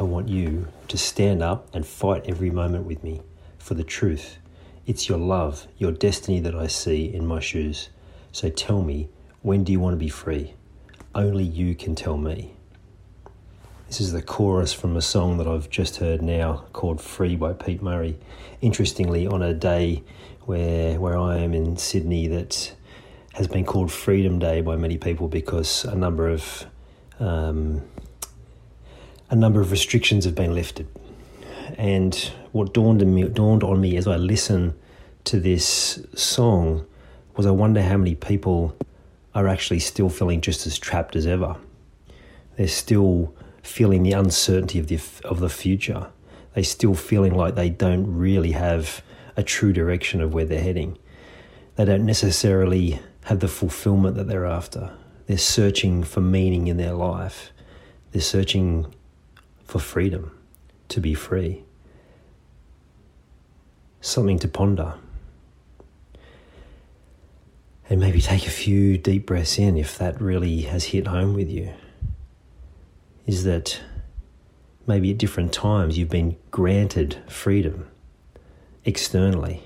I want you to stand up and fight every moment with me for the truth. It's your love, your destiny that I see in my shoes. So tell me, when do you want to be free? Only you can tell me. This is the chorus from a song that I've just heard now called Free by Pete Murray. Interestingly, on a day where, where I am in Sydney, that has been called Freedom Day by many people because a number of um, a number of restrictions have been lifted. And what dawned on me, dawned on me as I listened to this song was I wonder how many people are actually still feeling just as trapped as ever. They're still feeling the uncertainty of the of the future. They're still feeling like they don't really have a true direction of where they're heading. They don't necessarily have the fulfillment that they're after. They're searching for meaning in their life. They're searching for freedom, to be free. Something to ponder. And maybe take a few deep breaths in if that really has hit home with you. Is that maybe at different times you've been granted freedom externally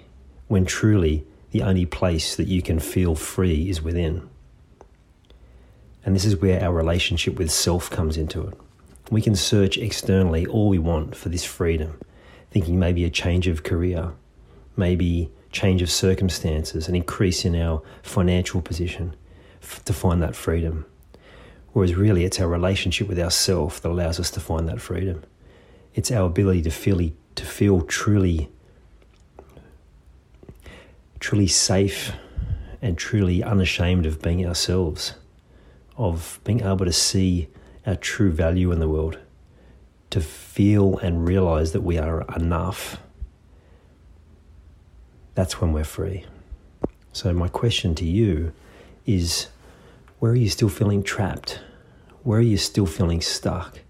when truly the only place that you can feel free is within. And this is where our relationship with self comes into it. We can search externally all we want for this freedom, thinking maybe a change of career, maybe change of circumstances, an increase in our financial position f- to find that freedom. Whereas really it's our relationship with ourself that allows us to find that freedom. It's our ability to feel to feel truly truly safe and truly unashamed of being ourselves, of being able to see our true value in the world, to feel and realize that we are enough, that's when we're free. So, my question to you is where are you still feeling trapped? Where are you still feeling stuck?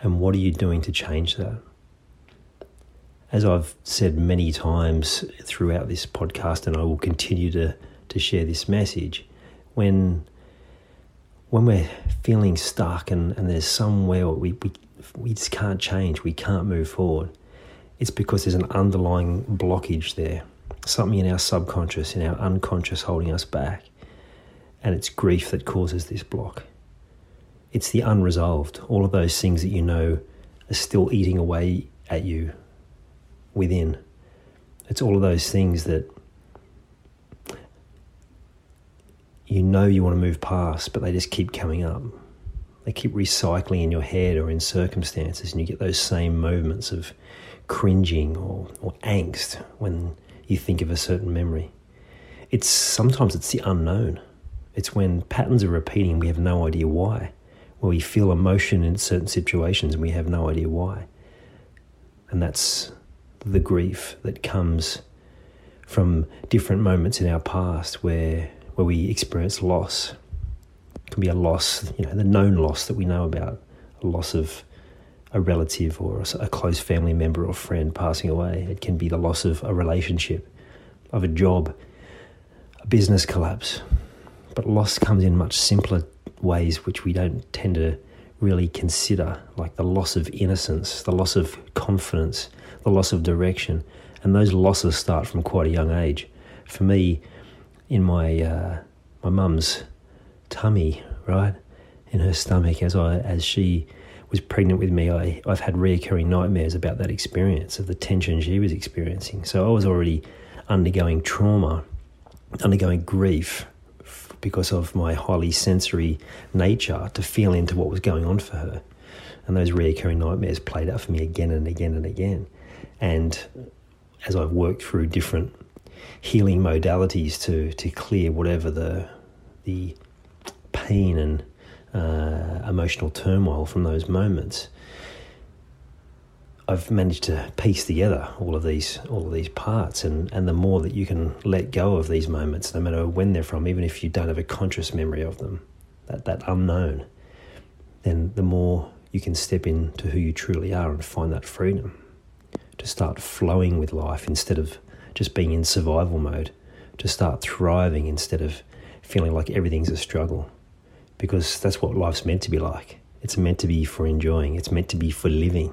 And what are you doing to change that? As I've said many times throughout this podcast, and I will continue to, to share this message, when when we're feeling stuck and, and there's somewhere we, we, we just can't change, we can't move forward, it's because there's an underlying blockage there, something in our subconscious, in our unconscious holding us back. And it's grief that causes this block. It's the unresolved, all of those things that you know are still eating away at you within. It's all of those things that you know you want to move past, but they just keep coming up. They keep recycling in your head or in circumstances, and you get those same moments of cringing or, or angst when you think of a certain memory. It's sometimes it's the unknown. It's when patterns are repeating, we have no idea why. Where we feel emotion in certain situations and we have no idea why. And that's the grief that comes from different moments in our past where where we experience loss. It can be a loss, you know, the known loss that we know about, a loss of a relative or a close family member or friend passing away. It can be the loss of a relationship, of a job, a business collapse. But loss comes in much simpler ways, which we don't tend to really consider, like the loss of innocence, the loss of confidence, the loss of direction. And those losses start from quite a young age. For me, in my uh, my mum's tummy, right? in her stomach as I as she was pregnant with me. I I've had reoccurring nightmares about that experience of the tension she was experiencing. So I was already undergoing trauma, undergoing grief because of my highly sensory nature to feel into what was going on for her. And those reoccurring nightmares played out for me again and again and again. And as I've worked through different healing modalities to to clear whatever the the pain and uh, emotional turmoil from those moments, I've managed to piece together all of these all of these parts, and, and the more that you can let go of these moments, no matter when they're from, even if you don't have a conscious memory of them, that that unknown, then the more you can step into who you truly are and find that freedom to start flowing with life instead of just being in survival mode, to start thriving instead of feeling like everything's a struggle. Because that's what life's meant to be like. It's meant to be for enjoying, it's meant to be for living.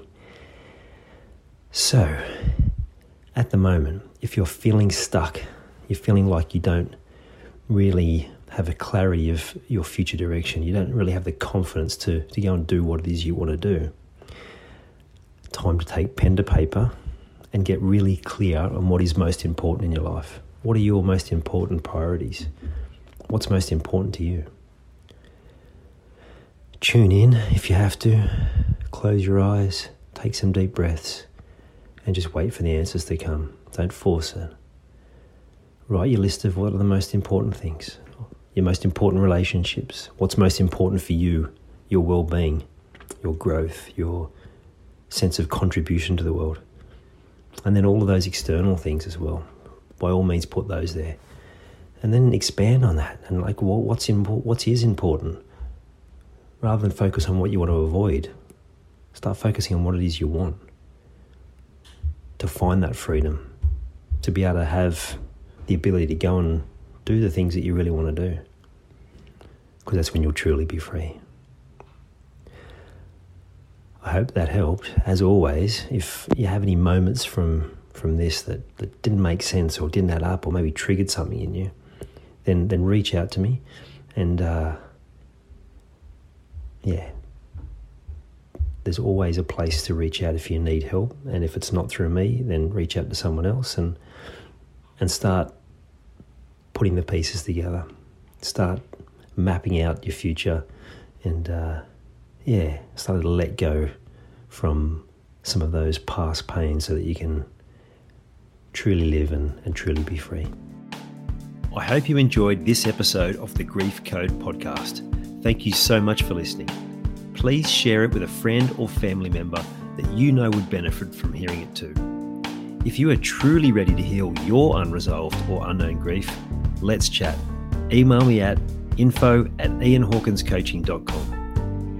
So, at the moment, if you're feeling stuck, you're feeling like you don't really have a clarity of your future direction, you don't really have the confidence to, to go and do what it is you want to do, time to take pen to paper and get really clear on what is most important in your life. What are your most important priorities? What's most important to you? Tune in if you have to, close your eyes, take some deep breaths, and just wait for the answers to come. Don't force it. Write your list of what are the most important things, your most important relationships, what's most important for you, your well being, your growth, your sense of contribution to the world. And then all of those external things as well. By all means, put those there. And then expand on that and like well, what's important, what is important, rather than focus on what you want to avoid. Start focusing on what it is you want. To find that freedom, to be able to have the ability to go and do the things that you really want to do, because that's when you'll truly be free. I hope that helped. As always, if you have any moments from from this that, that didn't make sense or didn't add up or maybe triggered something in you, then then reach out to me, and uh, yeah, there's always a place to reach out if you need help, and if it's not through me, then reach out to someone else and and start putting the pieces together, start mapping out your future, and. Uh, yeah, started to let go from some of those past pains so that you can truly live and, and truly be free. I hope you enjoyed this episode of the Grief Code podcast. Thank you so much for listening. Please share it with a friend or family member that you know would benefit from hearing it too. If you are truly ready to heal your unresolved or unknown grief, let's chat. Email me at info at ianhawkinscoaching.com.